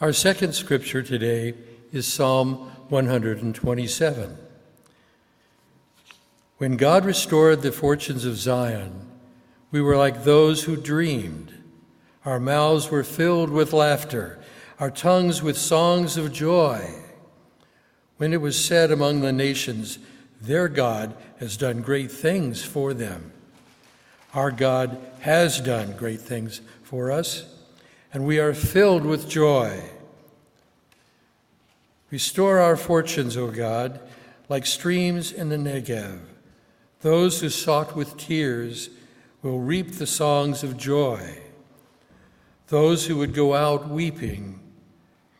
Our second scripture today is Psalm 127. When God restored the fortunes of Zion, we were like those who dreamed. Our mouths were filled with laughter, our tongues with songs of joy. When it was said among the nations, Their God has done great things for them. Our God has done great things for us and we are filled with joy. Restore our fortunes, O God, like streams in the Negev. Those who sought with tears will reap the songs of joy. Those who would go out weeping,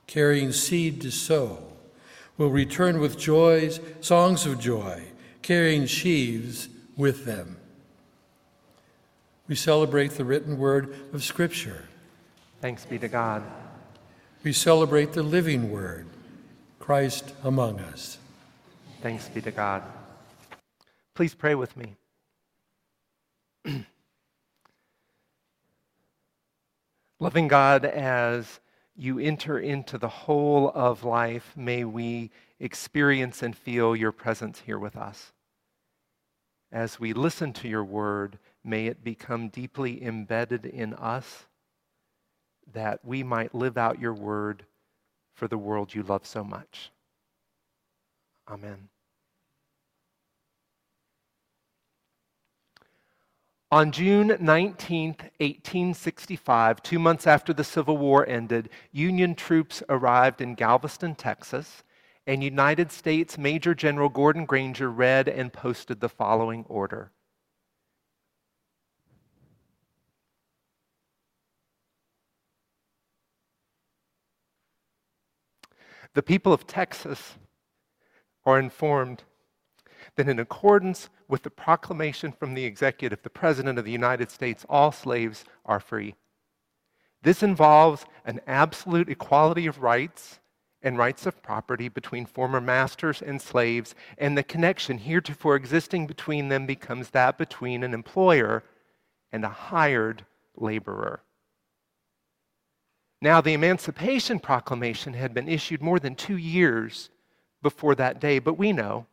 carrying seed to sow, will return with joys, songs of joy, carrying sheaves with them. We celebrate the written word of Scripture. Thanks be to God. We celebrate the living word, Christ among us. Thanks be to God. Please pray with me. Loving God, as you enter into the whole of life, may we experience and feel your presence here with us. As we listen to your word, may it become deeply embedded in us that we might live out your word for the world you love so much. Amen. On June 19, 1865, two months after the Civil War ended, Union troops arrived in Galveston, Texas, and United States Major General Gordon Granger read and posted the following order The people of Texas are informed that in accordance with the proclamation from the executive, the President of the United States, all slaves are free. This involves an absolute equality of rights and rights of property between former masters and slaves, and the connection heretofore existing between them becomes that between an employer and a hired laborer. Now, the Emancipation Proclamation had been issued more than two years before that day, but we know.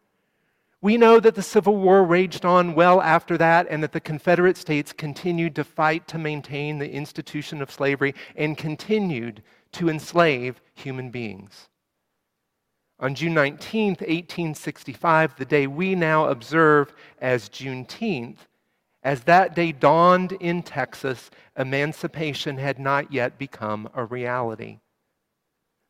We know that the Civil War raged on well after that and that the Confederate States continued to fight to maintain the institution of slavery and continued to enslave human beings. On June 19, 1865, the day we now observe as Juneteenth, as that day dawned in Texas, emancipation had not yet become a reality.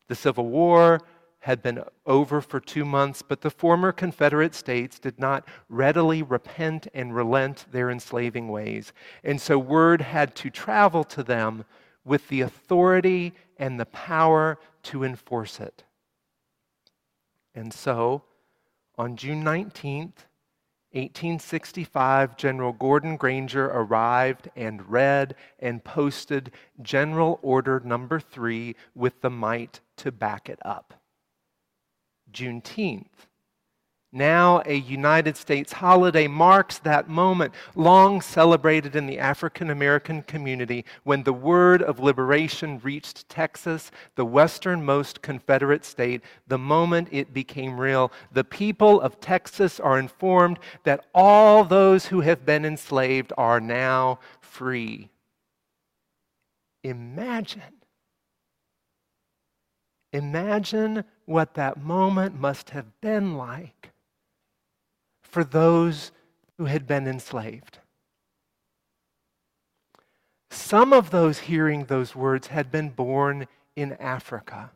The Civil War had been over for two months, but the former Confederate states did not readily repent and relent their enslaving ways. And so word had to travel to them with the authority and the power to enforce it. And so, on June 19th, 1865, General Gordon Granger arrived and read and posted General Order Number Three with the might to back it up. Juneteenth, now, a United States holiday marks that moment, long celebrated in the African American community, when the word of liberation reached Texas, the westernmost Confederate state, the moment it became real. The people of Texas are informed that all those who have been enslaved are now free. Imagine. Imagine what that moment must have been like for those who had been enslaved. Some of those hearing those words had been born in Africa.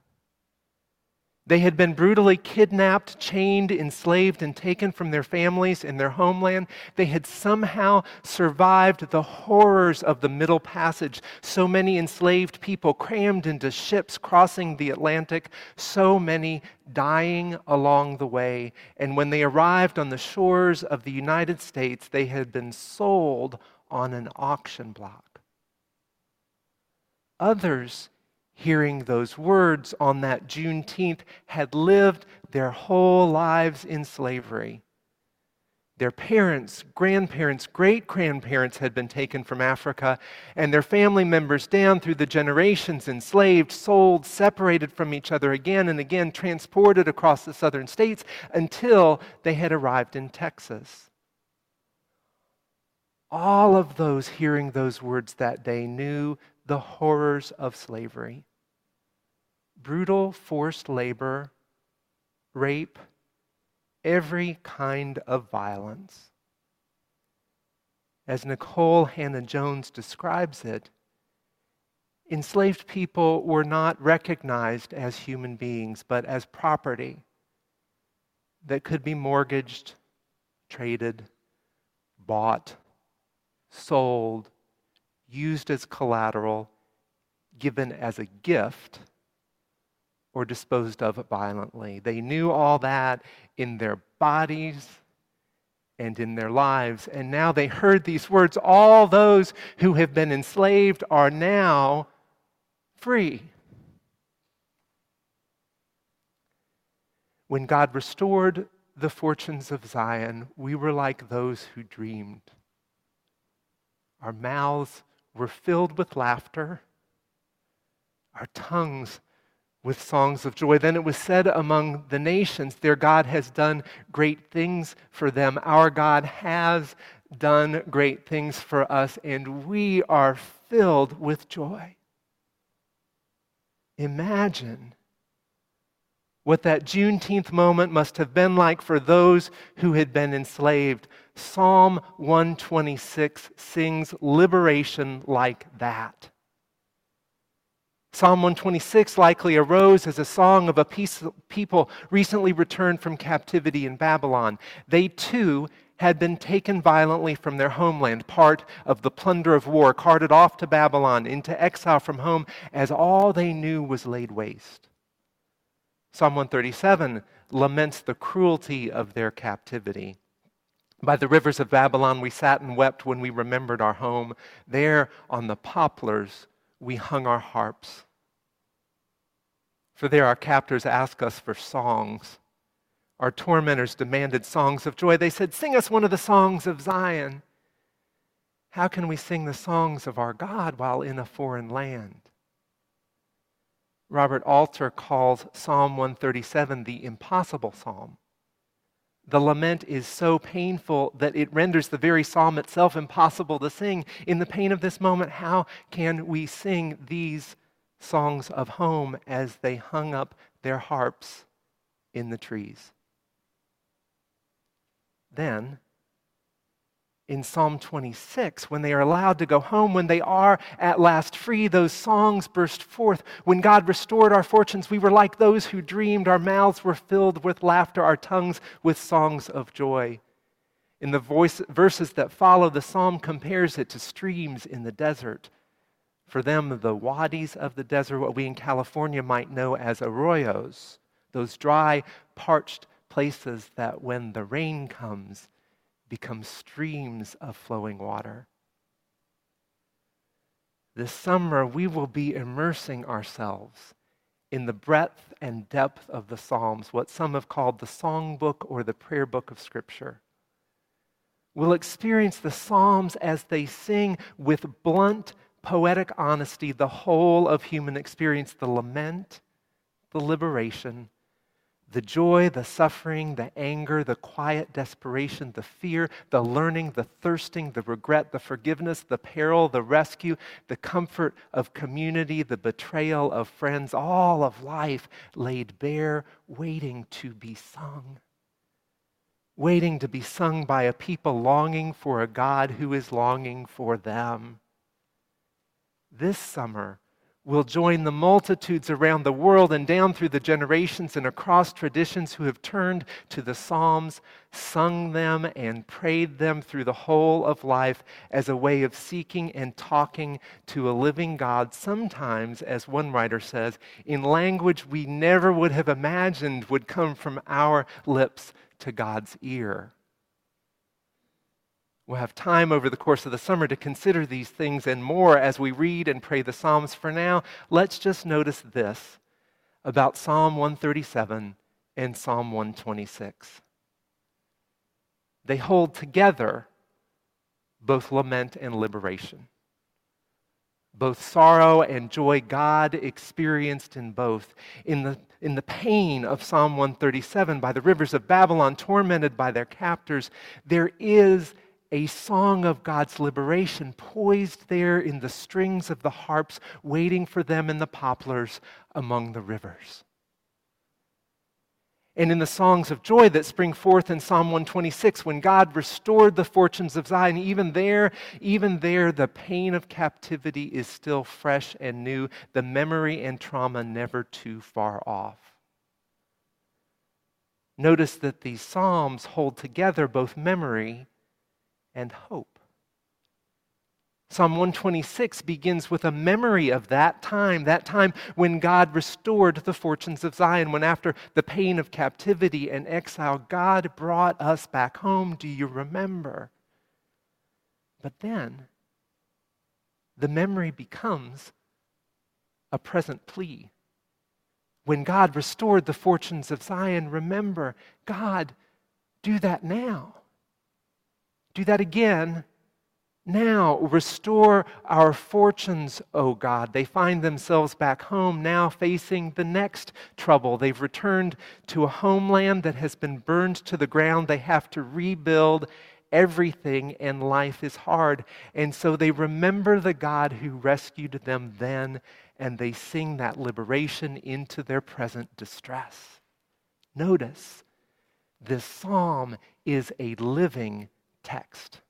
They had been brutally kidnapped, chained, enslaved, and taken from their families and their homeland. They had somehow survived the horrors of the Middle Passage. So many enslaved people crammed into ships crossing the Atlantic, so many dying along the way. And when they arrived on the shores of the United States, they had been sold on an auction block. Others hearing those words on that Juneteenth had lived their whole lives in slavery. Their parents, grandparents, great grandparents had been taken from Africa, and their family members down through the generations enslaved, sold, separated from each other again and again, transported across the southern states until they had arrived in Texas. All of those hearing those words that day knew the horrors of slavery brutal forced labor, rape, every kind of violence. As Nikole Hannah-Jones describes it, enslaved people were not recognized as human beings, but as property that could be mortgaged, traded, bought, sold, used as collateral, given as a gift or disposed of violently. They knew all that in their bodies and in their lives. And now they heard these words all those who have been enslaved are now free. When God restored the fortunes of Zion, we were like those who dreamed. Our mouths were filled with laughter, our tongues with songs of joy. Then it was said among the nations, Their God has done great things for them. Our God has done great things for us, and we are filled with joy. Imagine what that Juneteenth moment must have been like for those who had been enslaved. Psalm 126 sings liberation like that. Psalm 126 likely arose as a song of a people recently returned from captivity in Babylon. They too had been taken violently from their homeland, part of the plunder of war, carted off to Babylon into exile from home as all they knew was laid waste. Psalm 137 laments the cruelty of their captivity. By the rivers of Babylon, we sat and wept when we remembered our home. There on the poplars, we hung our harps. For there our captors asked us for songs. Our tormentors demanded songs of joy. They said, Sing us one of the songs of Zion. How can we sing the songs of our God while in a foreign land? Robert Alter calls Psalm 137 the impossible psalm. The lament is so painful that it renders the very psalm itself impossible to sing. In the pain of this moment, how can we sing these songs of home as they hung up their harps in the trees? Then, in Psalm 26, when they are allowed to go home, when they are at last free, those songs burst forth. When God restored our fortunes, we were like those who dreamed. Our mouths were filled with laughter, our tongues with songs of joy. In the voice, verses that follow, the psalm compares it to streams in the desert. For them, the wadis of the desert, what we in California might know as arroyos, those dry, parched places that when the rain comes, become streams of flowing water. This summer, we will be immersing ourselves in the breadth and depth of the Psalms, what some have called the songbook or the prayer book of Scripture. We'll experience the Psalms as they sing with blunt, poetic honesty the whole of human experience the lament, the liberation, the joy, the suffering, the anger, the quiet desperation, the fear, the learning, the thirsting, the regret, the forgiveness, the peril, the rescue, the comfort of community, the betrayal of friends, all of life laid bare, waiting to be sung. Waiting to be sung by a people longing for a God who is longing for them. This summer, will join the multitudes around the world and down through the generations and across traditions who have turned to the Psalms, sung them, and prayed them through the whole of life as a way of seeking and talking to a living God, sometimes, as one writer says, in language we never would have imagined would come from our lips to God's ear. We'll have time over the course of the summer to consider these things and more as we read and pray the Psalms. For now, let's just notice this about Psalm 137 and Psalm 126. they hold together both lament and liberation. Both sorrow and joy, God experienced in both. In the, in the pain of Psalm 137, by the rivers of Babylon, tormented by their captors, there is a song of God's liberation poised there in the strings of the harps, waiting for them in the poplars among the rivers. And in the songs of joy that spring forth in Psalm 126 when God restored the fortunes of Zion even there even there the pain of captivity is still fresh and new. The memory and trauma never too far off. Notice that these psalms hold together both memory and hope Psalm 126 begins with a memory of that time, that time when God restored the fortunes of Zion, when after the pain of captivity and exile, God brought us back home. Do you remember? But then, the memory becomes a present plea. When God restored the fortunes of Zion, remember, God, do that now. Do that again now, restore our fortunes, O God. They find themselves back home now facing the next trouble. They've returned to a homeland that has been burned to the ground. They have to rebuild everything, and life is hard. And so they remember the God who rescued them then, and they sing that liberation into their present distress. Notice, this psalm is a living text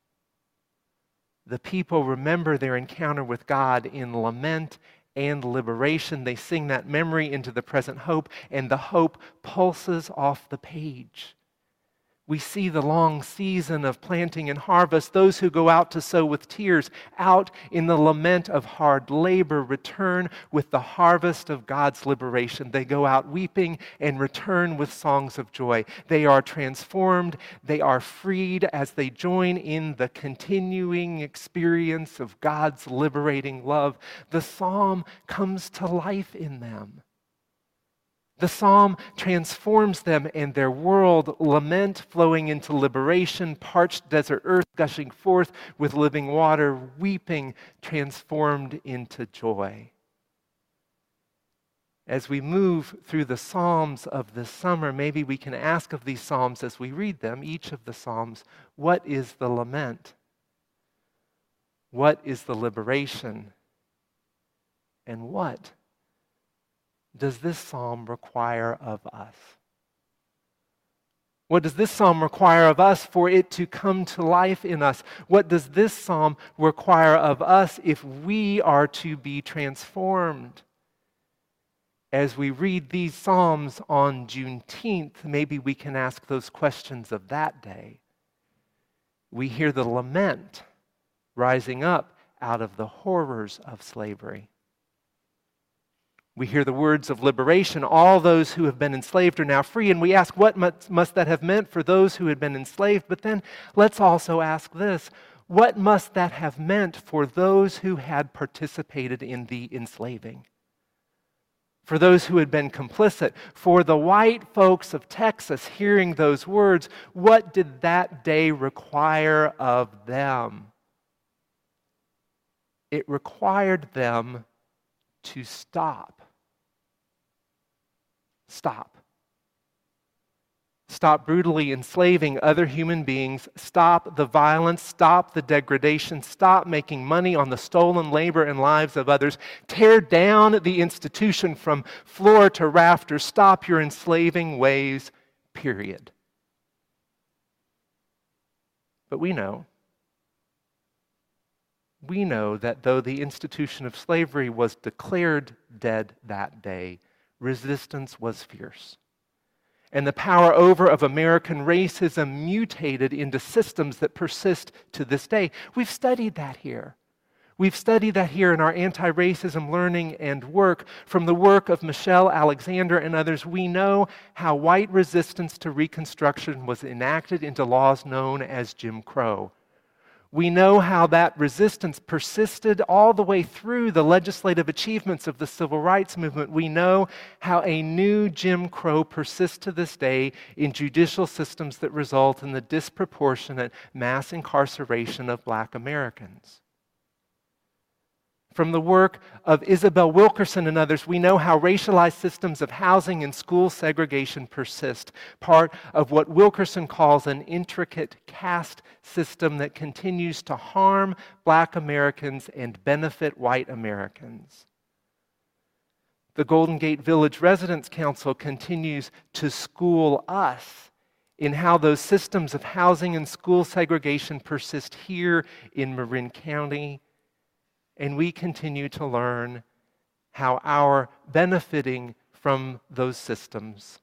the people remember their encounter with God in lament and liberation. They sing that memory into the present hope, and the hope pulses off the page. We see the long season of planting and harvest. Those who go out to sow with tears, out in the lament of hard labor, return with the harvest of God's liberation. They go out weeping and return with songs of joy. They are transformed, they are freed as they join in the continuing experience of God's liberating love. The psalm comes to life in them. The psalm transforms them and their world, lament flowing into liberation, parched desert earth gushing forth with living water, weeping transformed into joy. As we move through the Psalms of this summer, maybe we can ask of these Psalms as we read them, each of the Psalms, what is the lament? What is the liberation? And what does this psalm require of us? What does this psalm require of us for it to come to life in us? What does this psalm require of us if we are to be transformed? As we read these psalms on Juneteenth, maybe we can ask those questions of that day. We hear the lament rising up out of the horrors of slavery. We hear the words of liberation. All those who have been enslaved are now free. And we ask, what must that have meant for those who had been enslaved? But then let's also ask this what must that have meant for those who had participated in the enslaving? For those who had been complicit, for the white folks of Texas hearing those words, what did that day require of them? It required them to stop Stop. Stop brutally enslaving other human beings. Stop the violence. Stop the degradation. Stop making money on the stolen labor and lives of others. Tear down the institution from floor to rafter. Stop your enslaving ways, period. But we know, we know that though the institution of slavery was declared dead that day, resistance was fierce. And the power over of American racism mutated into systems that persist to this day. We've studied that here. We've studied that here in our anti racism learning and work. From the work of Michelle Alexander and others, we know how white resistance to Reconstruction was enacted into laws known as Jim Crow. We know how that resistance persisted all the way through the legislative achievements of the civil rights movement. We know how a new Jim Crow persists to this day in judicial systems that result in the disproportionate mass incarceration of black Americans. From the work of Isabel Wilkerson and others, we know how racialized systems of housing and school segregation persist, part of what Wilkerson calls an intricate caste system that continues to harm black Americans and benefit white Americans. The Golden Gate Village Residents Council continues to school us in how those systems of housing and school segregation persist here in Marin County and we continue to learn how our benefiting from those systems,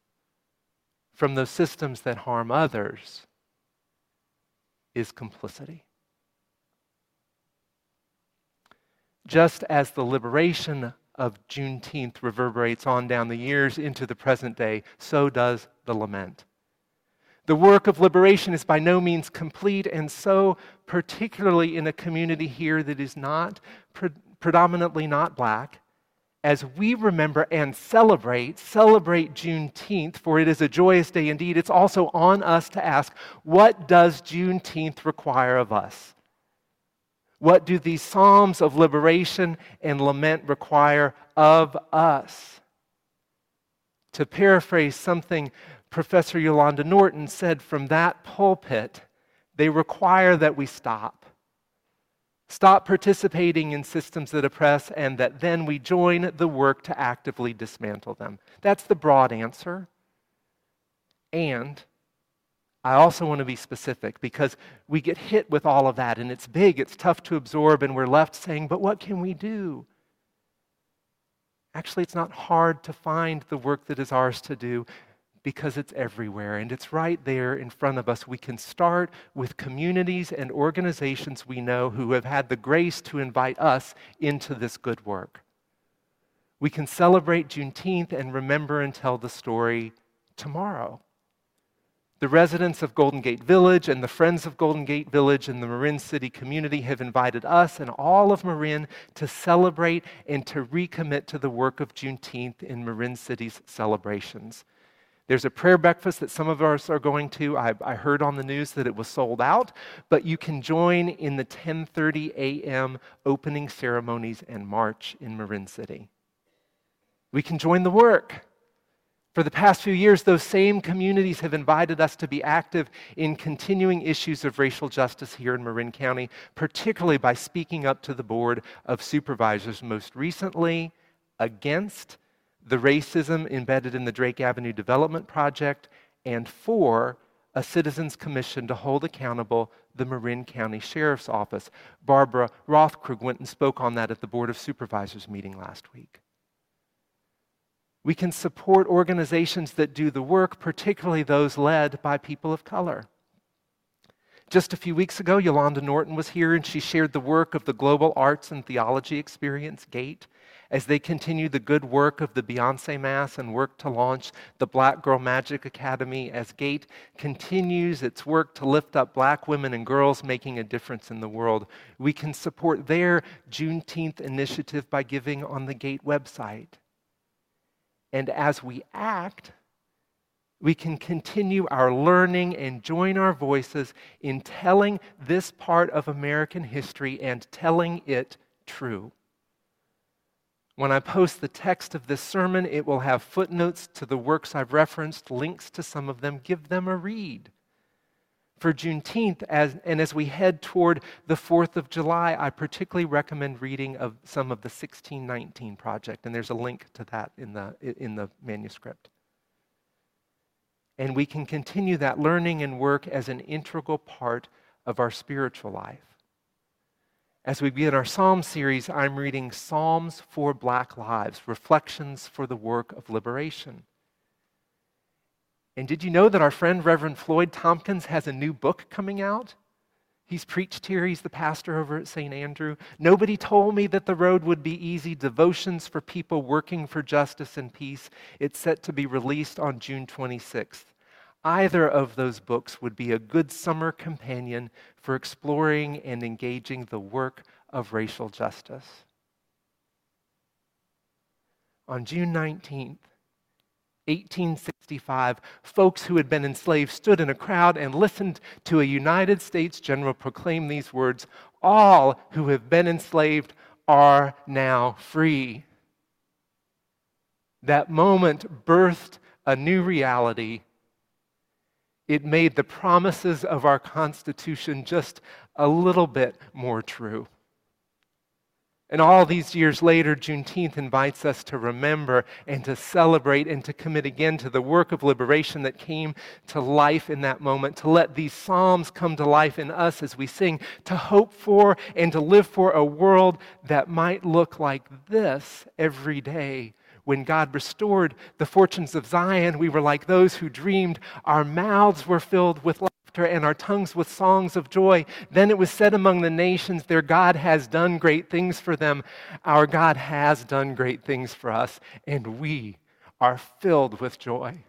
from those systems that harm others, is complicity. Just as the liberation of Juneteenth reverberates on down the years into the present day, so does the lament. The work of liberation is by no means complete, and so, particularly in a community here that is not pre- predominantly not black, as we remember and celebrate, celebrate Juneteenth, for it is a joyous day indeed, it's also on us to ask what does Juneteenth require of us? What do these Psalms of liberation and lament require of us? To paraphrase something Professor Yolanda Norton said from that pulpit, they require that we stop. Stop participating in systems that oppress, and that then we join the work to actively dismantle them. That's the broad answer. And I also want to be specific because we get hit with all of that, and it's big, it's tough to absorb, and we're left saying, but what can we do? Actually, it's not hard to find the work that is ours to do because it's everywhere and it's right there in front of us. We can start with communities and organizations we know who have had the grace to invite us into this good work. We can celebrate Juneteenth and remember and tell the story tomorrow. The residents of Golden Gate Village and the friends of Golden Gate Village and the Marin City community have invited us and all of Marin to celebrate and to recommit to the work of Juneteenth in Marin City's celebrations. There's a prayer breakfast that some of us are going to. I, I, heard on the news that it was sold out, but you can join in the 10:30 a.m. opening ceremonies and march in Marin City. We can join the work. For the past few years, those same communities have invited us to be active in continuing issues of racial justice here in Marin County, particularly by speaking up to the Board of Supervisors, most recently against the racism embedded in the Drake Avenue Development Project, and four, a citizens commission to hold accountable the Marin County Sheriff's Office. Barbara Rothkrug went and spoke on that at the Board of Supervisors meeting last week. We can support organizations that do the work, particularly those led by people of color. Just a few weeks ago, Yolanda Norton was here and she shared the work of the Global Arts and Theology Experience, GATE as they continue the good work of the Beyonce Mass and work to launch the Black Girl Magic Academy, as GATE continues its work to lift up black women and girls making a difference in the world. We can support their Juneteenth initiative by giving on the GATE website. And as we act, we can continue our learning and join our voices in telling this part of American history and telling it true. When I post the text of this sermon, it will have footnotes to the works I've referenced, links to some of them. Give them a read. For Juneteenth, as, and as we head toward the 4th of July, I particularly recommend reading of some of the 1619 Project, and there's a link to that in the, in the manuscript. And we can continue that learning and work as an integral part of our spiritual life. As we begin our Psalm series, I'm reading Psalms for Black Lives, Reflections for the Work of Liberation. And did you know that our friend Reverend Floyd Thompkins has a new book coming out? He's preached here. He's the pastor over at St. Andrew. Nobody told me that the road would be easy. Devotions for people working for justice and peace. It's set to be released on June 26th. Either of those books would be a good summer companion for exploring and engaging the work of racial justice. On June 19th, 1865, folks who had been enslaved stood in a crowd and listened to a United States general proclaim these words All who have been enslaved are now free. That moment birthed a new reality. It made the promises of our Constitution just a little bit more true. And all these years later, Juneteenth invites us to remember and to celebrate and to commit again to the work of liberation that came to life in that moment, to let these Psalms come to life in us as we sing, to hope for and to live for a world that might look like this every day. When God restored the fortunes of Zion, we were like those who dreamed. Our mouths were filled with laughter and our tongues with songs of joy. Then it was said among the nations, Their God has done great things for them. Our God has done great things for us, and we are filled with joy.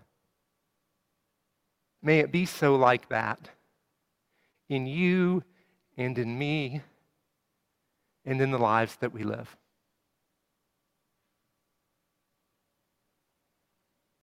May it be so like that in you and in me and in the lives that we live.